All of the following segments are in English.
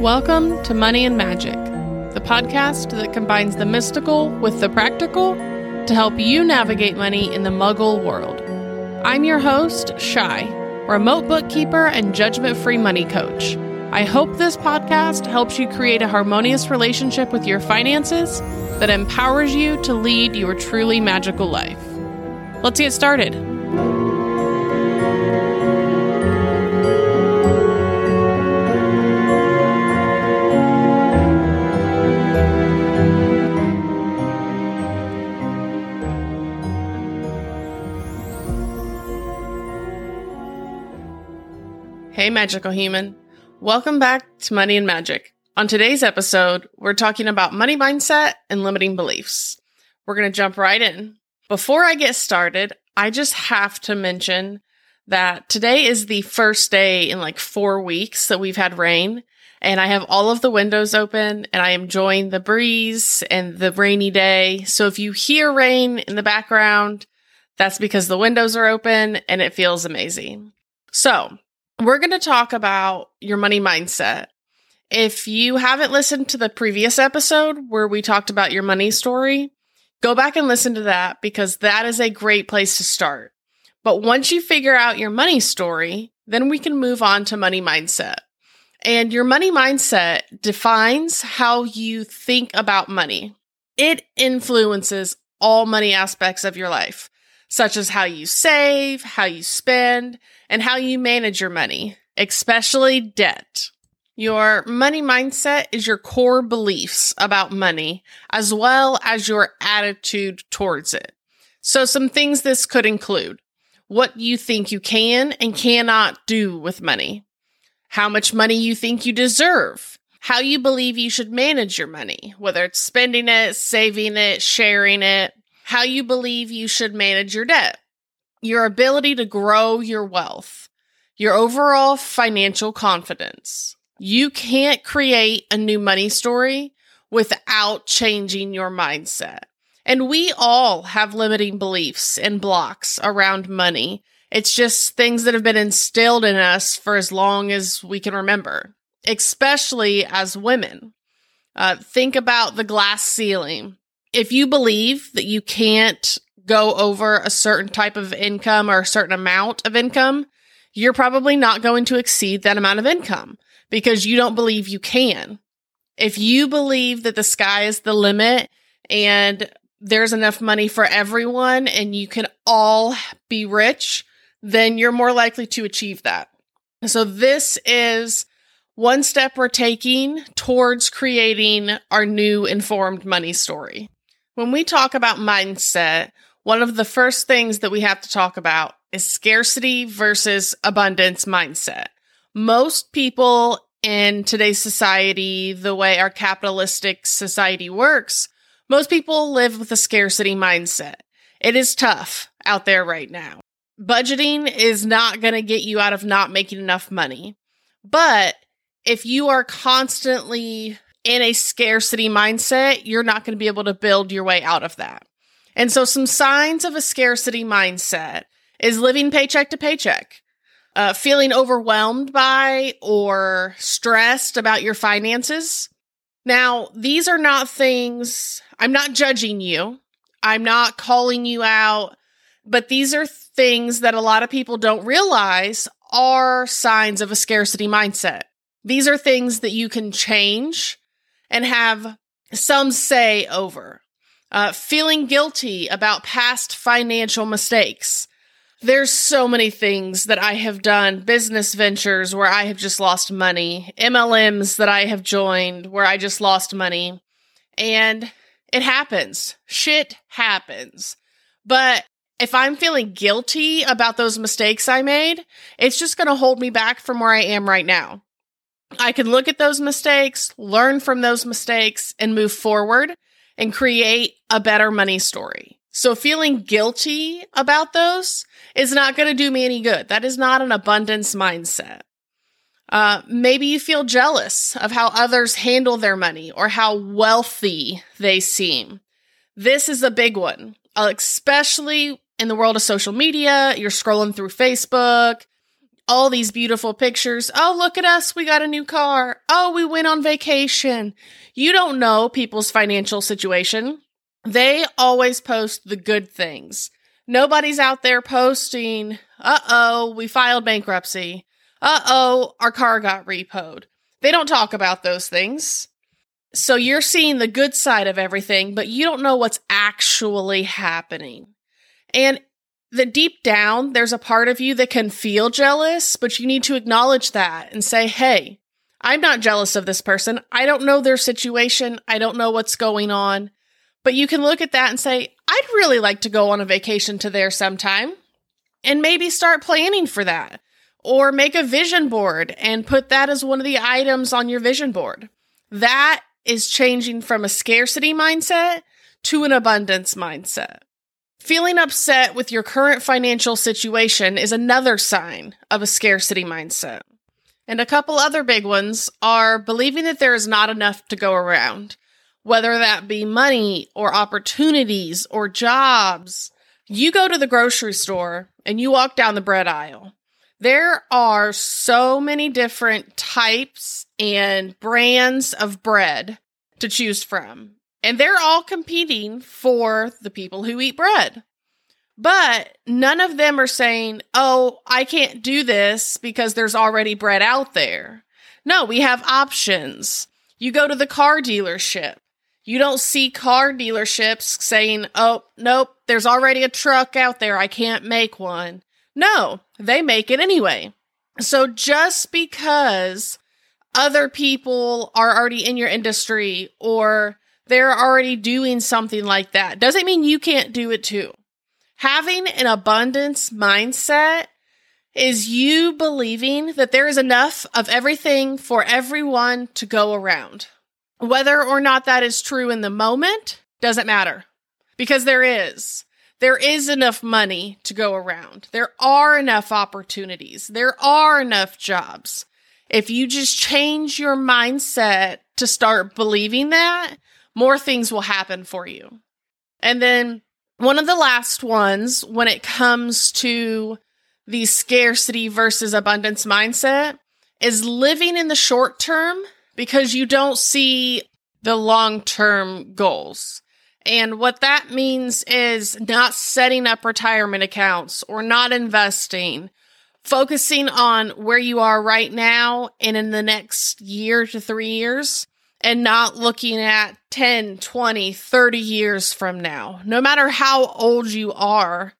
Welcome to Money and Magic, the podcast that combines the mystical with the practical to help you navigate money in the muggle world. I'm your host, Shy, remote bookkeeper and judgment free money coach. I hope this podcast helps you create a harmonious relationship with your finances that empowers you to lead your truly magical life. Let's get started. Hey, magical human. Welcome back to Money and Magic. On today's episode, we're talking about money mindset and limiting beliefs. We're going to jump right in. Before I get started, I just have to mention that today is the first day in like four weeks that we've had rain. And I have all of the windows open and I am enjoying the breeze and the rainy day. So if you hear rain in the background, that's because the windows are open and it feels amazing. So we're going to talk about your money mindset. If you haven't listened to the previous episode where we talked about your money story, go back and listen to that because that is a great place to start. But once you figure out your money story, then we can move on to money mindset. And your money mindset defines how you think about money. It influences all money aspects of your life such as how you save, how you spend, and how you manage your money, especially debt. Your money mindset is your core beliefs about money, as well as your attitude towards it. So, some things this could include what you think you can and cannot do with money, how much money you think you deserve, how you believe you should manage your money, whether it's spending it, saving it, sharing it, how you believe you should manage your debt, your ability to grow your wealth, your overall financial confidence. You can't create a new money story without changing your mindset. And we all have limiting beliefs and blocks around money. It's just things that have been instilled in us for as long as we can remember, especially as women. Uh, think about the glass ceiling if you believe that you can't go over a certain type of income or a certain amount of income, you're probably not going to exceed that amount of income because you don't believe you can. If you believe that the sky is the limit and there's enough money for everyone and you can all be rich, then you're more likely to achieve that. So this is one step we're taking towards creating our new informed money story. When we talk about mindset, one of the first things that we have to talk about is scarcity versus abundance mindset. Most people in today's society, the way our capitalistic society works, most people live with a scarcity mindset. It is tough out there right now. Budgeting is not going to get you out of not making enough money. But if you are constantly in a scarcity mindset, you're not going to be able to build your way out of that. And so, some signs of a scarcity mindset is living paycheck to paycheck, uh, feeling overwhelmed by or stressed about your finances. Now, these are not things, I'm not judging you, I'm not calling you out, but these are things that a lot of people don't realize are signs of a scarcity mindset. These are things that you can change and have some say over. Uh, feeling guilty about past financial mistakes. There's so many things that I have done, business ventures where I have just lost money, MLMs that I have joined where I just lost money. And it happens. Shit happens. But if I'm feeling guilty about those mistakes I made, it's just going to hold me back from where I am right now. I can look at those mistakes, learn from those mistakes, and move forward and create a better money story. So feeling guilty about those is not going to do me any good. That is not an abundance mindset. Uh, maybe you feel jealous of how others handle their money or how wealthy they seem. This is a big one, especially in the world of social media. You're scrolling through Facebook, all these beautiful pictures. Oh, look at us. We got a new car. Oh, we went on vacation. You don't know people's financial situation. They always post the good things. Nobody's out there posting, uh oh, we filed bankruptcy. Uh oh, our car got repoed. They don't talk about those things. So you're seeing the good side of everything, but you don't know what's actually happening. And the deep down, there's a part of you that can feel jealous, but you need to acknowledge that and say, Hey, I'm not jealous of this person. I don't know their situation. I don't know what's going on. But you can look at that and say, I'd really like to go on a vacation to there sometime and maybe start planning for that or make a vision board and put that as one of the items on your vision board. That is changing from a scarcity mindset to an abundance mindset. Feeling upset with your current financial situation is another sign of a scarcity mindset. And a couple other big ones are believing that there is not enough to go around, whether that be money or opportunities or jobs. You go to the grocery store and you walk down the bread aisle. There are so many different types and brands of bread to choose from. And they're all competing for the people who eat bread. But none of them are saying, oh, I can't do this because there's already bread out there. No, we have options. You go to the car dealership. You don't see car dealerships saying, oh, nope, there's already a truck out there. I can't make one. No, they make it anyway. So just because other people are already in your industry or they're already doing something like that doesn't mean you can't do it too. Having an abundance mindset is you believing that there is enough of everything for everyone to go around. Whether or not that is true in the moment doesn't matter because there is. There is enough money to go around. There are enough opportunities. There are enough jobs. If you just change your mindset to start believing that, more things will happen for you. And then one of the last ones, when it comes to the scarcity versus abundance mindset, is living in the short term because you don't see the long term goals. And what that means is not setting up retirement accounts or not investing focusing on where you are right now and in the next year to three years and not looking at 10, 20, 30 years from now. No matter how old you are,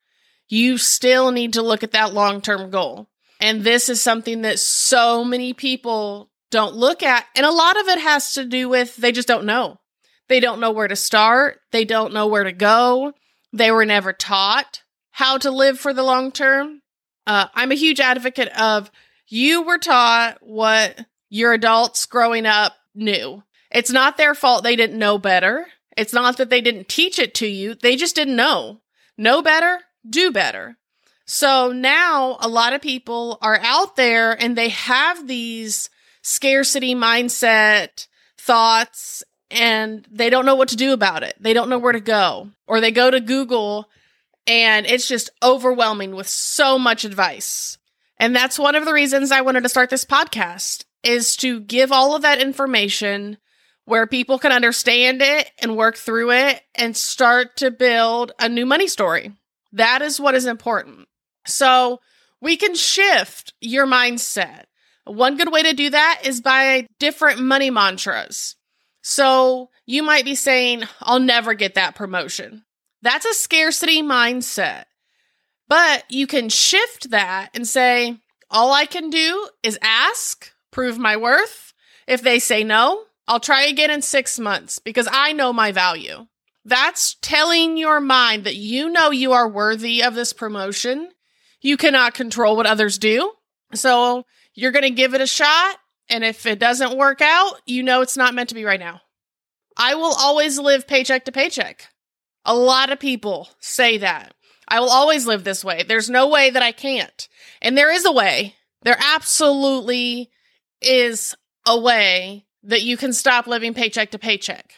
you still need to look at that long term goal. And this is something that so many people don't look at. And a lot of it has to do with they just don't know. They don't know where to start. They don't know where to go. They were never taught how to live for the long term. Uh, I'm a huge advocate of you were taught what your adults growing up knew. It's not their fault they didn't know better. It's not that they didn't teach it to you. They just didn't know. Know better, do better. So now a lot of people are out there and they have these scarcity mindset thoughts and they don't know what to do about it. They don't know where to go. Or they go to Google and it's just overwhelming with so much advice. And that's one of the reasons I wanted to start this podcast is to give all of that information where people can understand it and work through it and start to build a new money story. That is what is important. So we can shift your mindset. One good way to do that is by different money mantras. So you might be saying, I'll never get that promotion. That's a scarcity mindset. But you can shift that and say, all I can do is ask, prove my worth. If they say no, I'll try again in six months because I know my value. That's telling your mind that you know you are worthy of this promotion. You cannot control what others do. So you're going to give it a shot. And if it doesn't work out, you know it's not meant to be right now. I will always live paycheck to paycheck. A lot of people say that. I will always live this way. There's no way that I can't. And there is a way. There absolutely is a way that you can stop living paycheck to paycheck.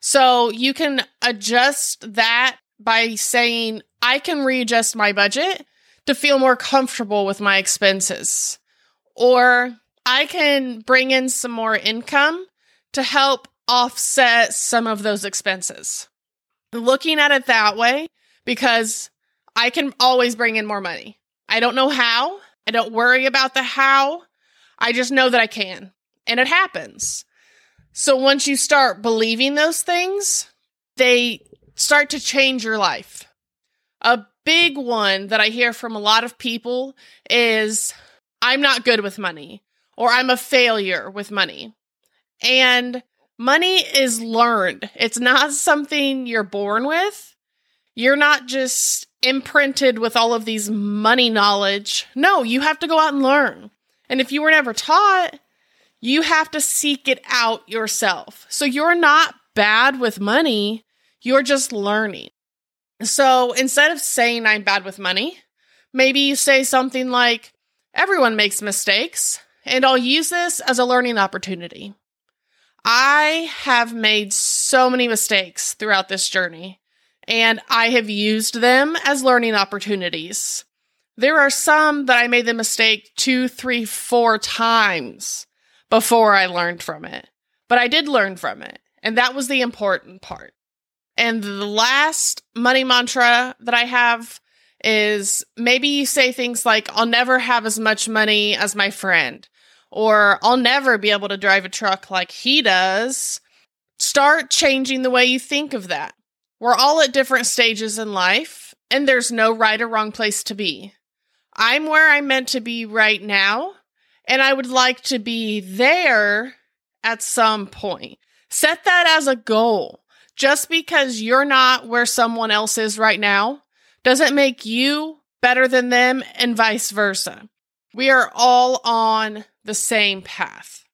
So you can adjust that by saying, I can readjust my budget to feel more comfortable with my expenses. Or I can bring in some more income to help offset some of those expenses. Looking at it that way, because I can always bring in more money. I don't know how. I don't worry about the how. I just know that I can. And it happens. So once you start believing those things, they start to change your life. A big one that I hear from a lot of people is I'm not good with money or I'm a failure with money. And money is learned. It's not something you're born with. You're not just imprinted with all of these money knowledge. No, you have to go out and learn. And if you were never taught, you have to seek it out yourself. So you're not bad with money, you're just learning. So instead of saying I'm bad with money, maybe you say something like, Everyone makes mistakes, and I'll use this as a learning opportunity. I have made so many mistakes throughout this journey, and I have used them as learning opportunities. There are some that I made the mistake two, three, four times before I learned from it, but I did learn from it, and that was the important part. And the last money mantra that I have is maybe you say things like, I'll never have as much money as my friend, or I'll never be able to drive a truck like he does. Start changing the way you think of that. We're all at different stages in life, and there's no right or wrong place to be. I'm where I'm meant to be right now, and I would like to be there at some point. Set that as a goal. Just because you're not where someone else is right now doesn't make you better than them and vice versa. We are all on the same path.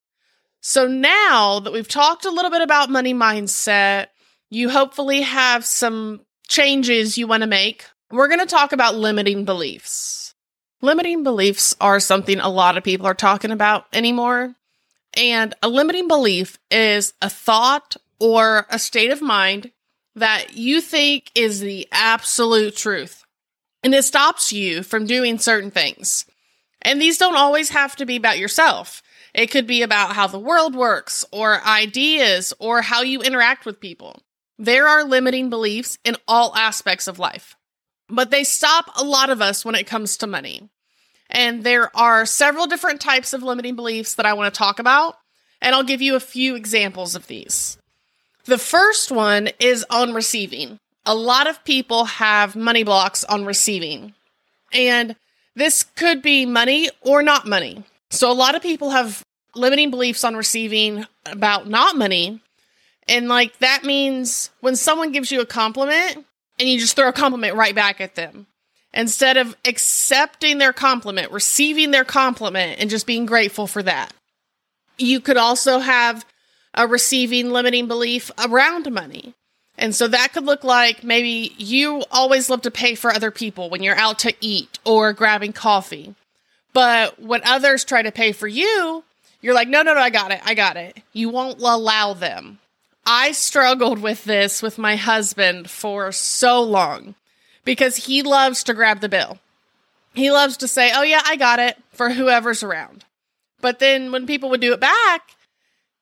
So now that we've talked a little bit about money mindset, you hopefully have some changes you want to make. We're going to talk about limiting beliefs. Limiting beliefs are something a lot of people are talking about anymore. And a limiting belief is a thought or a state of mind that you think is the absolute truth. And it stops you from doing certain things. And these don't always have to be about yourself. It could be about how the world works, or ideas, or how you interact with people. There are limiting beliefs in all aspects of life, but they stop a lot of us when it comes to money. And there are several different types of limiting beliefs that I want to talk about, and I'll give you a few examples of these. The first one is on receiving. A lot of people have money blocks on receiving. And this could be money or not money. So a lot of people have limiting beliefs on receiving about not money. And like that means when someone gives you a compliment and you just throw a compliment right back at them instead of accepting their compliment, receiving their compliment, and just being grateful for that. You could also have a receiving limiting belief around money. And so that could look like maybe you always love to pay for other people when you're out to eat or grabbing coffee. But when others try to pay for you, you're like, no, no, no, I got it. I got it. You won't allow them. I struggled with this with my husband for so long because he loves to grab the bill. He loves to say, oh, yeah, I got it for whoever's around. But then when people would do it back,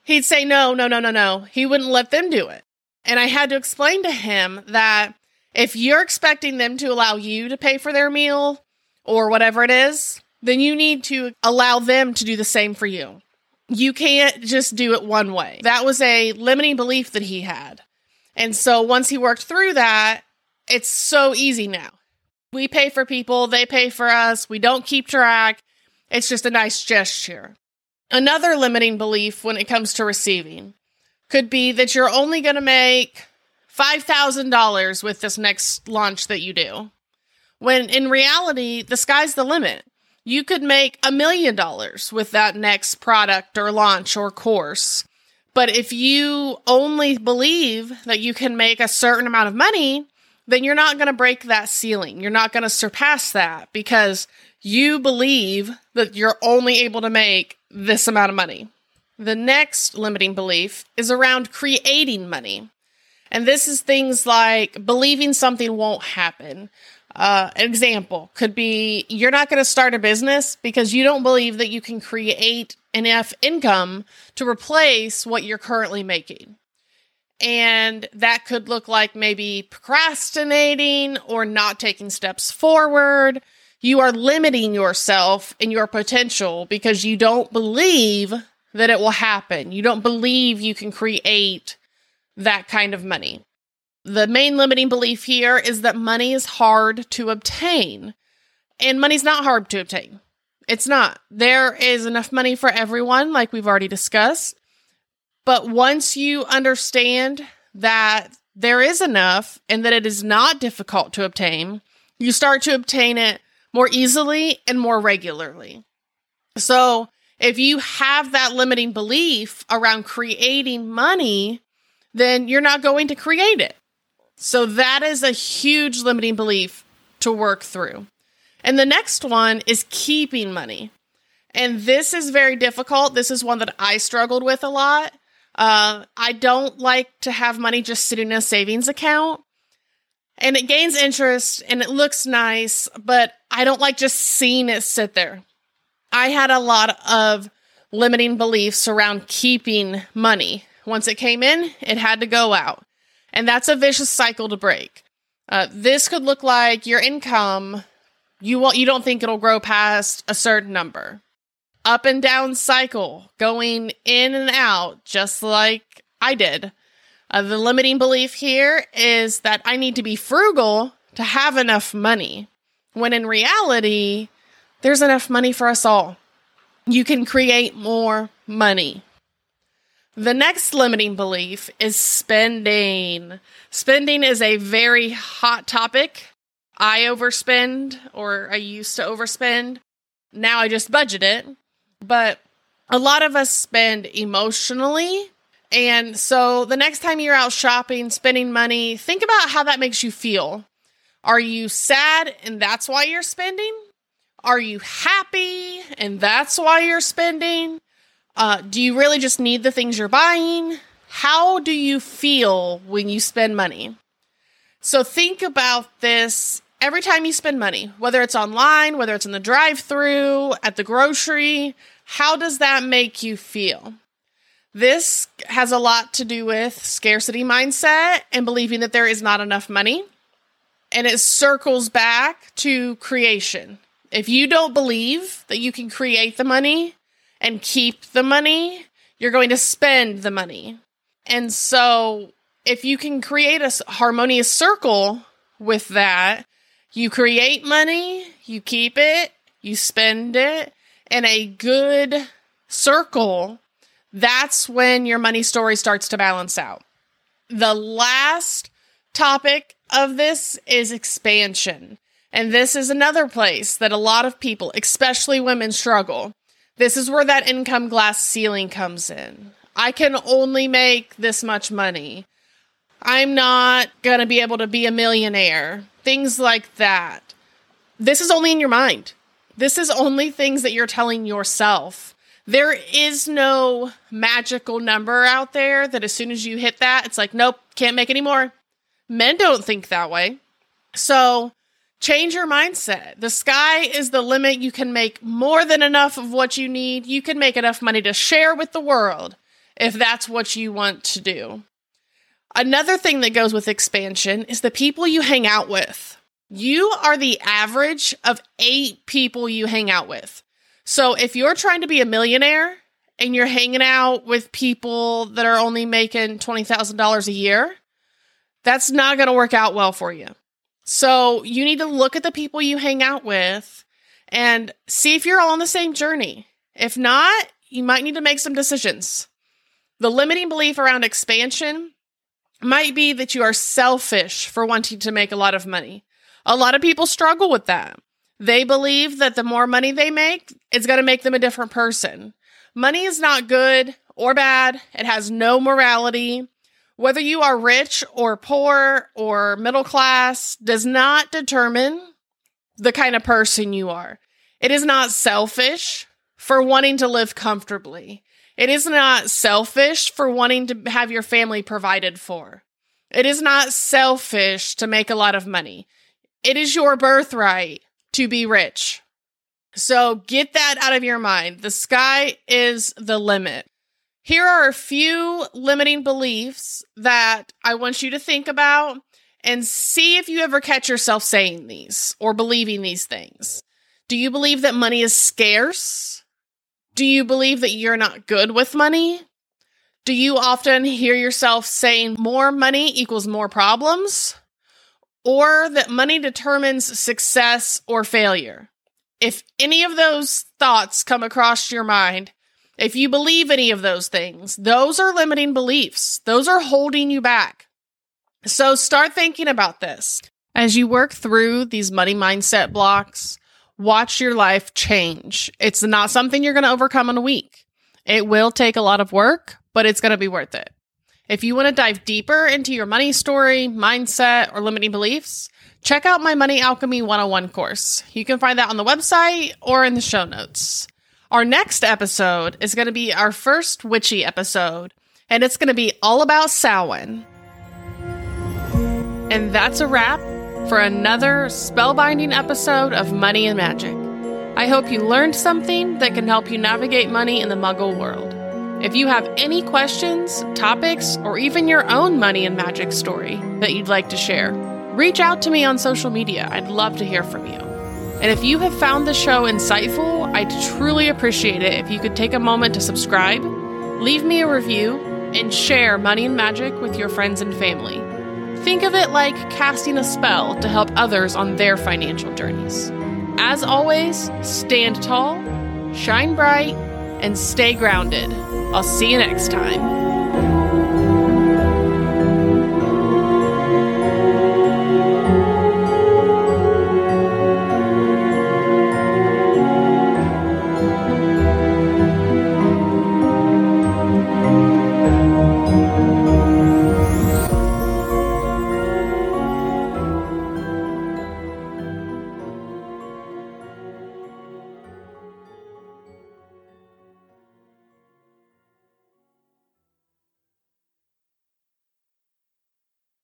he'd say, no, no, no, no, no. He wouldn't let them do it. And I had to explain to him that if you're expecting them to allow you to pay for their meal or whatever it is, then you need to allow them to do the same for you. You can't just do it one way. That was a limiting belief that he had. And so once he worked through that, it's so easy now. We pay for people, they pay for us, we don't keep track. It's just a nice gesture. Another limiting belief when it comes to receiving could be that you're only going to make $5,000 with this next launch that you do. When in reality, the sky's the limit. You could make a million dollars with that next product or launch or course. But if you only believe that you can make a certain amount of money, then you're not going to break that ceiling. You're not going to surpass that because you believe that you're only able to make this amount of money. The next limiting belief is around creating money. And this is things like believing something won't happen, Uh, example could be you're not going to start a business because you don't believe that you can create enough income to replace what you're currently making. And that could look like maybe procrastinating or not taking steps forward. You are limiting yourself and your potential because you don't believe that it will happen. You don't believe you can create that kind of money. The main limiting belief here is that money is hard to obtain. And money's not hard to obtain. It's not. There is enough money for everyone, like we've already discussed. But once you understand that there is enough and that it is not difficult to obtain, you start to obtain it more easily and more regularly. So, if you have that limiting belief around creating money, then you're not going to create it. So, that is a huge limiting belief to work through. And the next one is keeping money. And this is very difficult. This is one that I struggled with a lot uh, I don't like to have money just sitting in a savings account. And it gains interest and it looks nice, but I don't like just seeing it sit there. I had a lot of limiting beliefs around keeping money. Once it came in, it had to go out. And that's a vicious cycle to break. Uh, this could look like your income, you, won't, you don't think it'll grow past a certain number up and down cycle, going in and out, just like I did. Uh, the limiting belief here is that I need to be frugal to have enough money, when in reality, there's enough money for us all. You can create more money. The next limiting belief is spending. Spending is a very hot topic. I overspend, or I used to overspend. Now I just budget it but a lot of us spend emotionally. And so the next time you're out shopping, spending money, think about how that makes you feel. Are you sad and that's why you're spending? Are you happy and that's why you're spending? Uh, do you really just need the things you're buying? How do you feel when you spend money? So think about this every time you spend money, whether it's online, whether it's in the drive through, at the grocery, how does that make you feel? This has a lot to do with scarcity mindset and believing that there is not enough money. And it circles back to creation. If you don't believe that you can create the money and keep the money, you're going to spend the money. And so, if you can create a harmonious circle with that, you create money, you keep it, you spend it in a good circle. That's when your money story starts to balance out. The last topic of this is expansion. And this is another place that a lot of people, especially women, struggle. This is where that income glass ceiling comes in. I can only make this much money. I'm not going to be able to be a millionaire things like that. This is only in your mind. This is only things that you're telling yourself. There is no magical number out there that as soon as you hit that, it's like, nope, can't make any more. Men don't think that way. So change your mindset. The sky is the limit. You can make more than enough of what you need. You can make enough money to share with the world if that's what you want to do. Another thing that goes with expansion is the people you hang out with. You are the average of eight people you hang out with. So if you're trying to be a millionaire and you're hanging out with people that are only making $20,000 a year, that's not going to work out well for you. So you need to look at the people you hang out with and see if you're all on the same journey. If not, you might need to make some decisions. The limiting belief around expansion might be that you are selfish for wanting to make a lot of money. A lot of people struggle with that. They believe that the more money they make, it's going to make them a different person. Money is not good or bad. It has no morality. Whether you are rich or poor or middle class does not determine the kind of person you are. It is not selfish for wanting to live comfortably. It is not selfish for wanting to have your family provided for. It is not selfish to make a lot of money. It is your birthright to be rich. So get that out of your mind. The sky is the limit. Here are a few limiting beliefs that I want you to think about and see if you ever catch yourself saying these or believing these things. Do you believe that money is scarce? Do you believe that you're not good with money? Do you often hear yourself saying more money equals more problems? Or that money determines success or failure? If any of those thoughts come across your mind, if you believe any of those things, those are limiting beliefs. Those are holding you back. So start thinking about this. As you work through these money mindset blocks, watch your life change. It's not something you're going to overcome in a week. It will take a lot of work, but it's going to be worth it. If you want to dive deeper into your money story, mindset, or limiting beliefs, check out my Money Alchemy 101 course. You can find that on the website or in the show notes. Our next episode is going to be our first witchy episode, and it's going to be all about Samhain. And that's a wrap for another spellbinding episode of Money and Magic. I hope you learned something that can help you navigate money in the muggle world. If you have any questions, topics, or even your own money and magic story that you'd like to share, reach out to me on social media. I'd love to hear from you. And if you have found the show insightful, I'd truly appreciate it if you could take a moment to subscribe, leave me a review, and share Money and Magic with your friends and family. Think of it like casting a spell to help others on their financial journeys. As always, stand tall, shine bright, and stay grounded. I'll see you next time.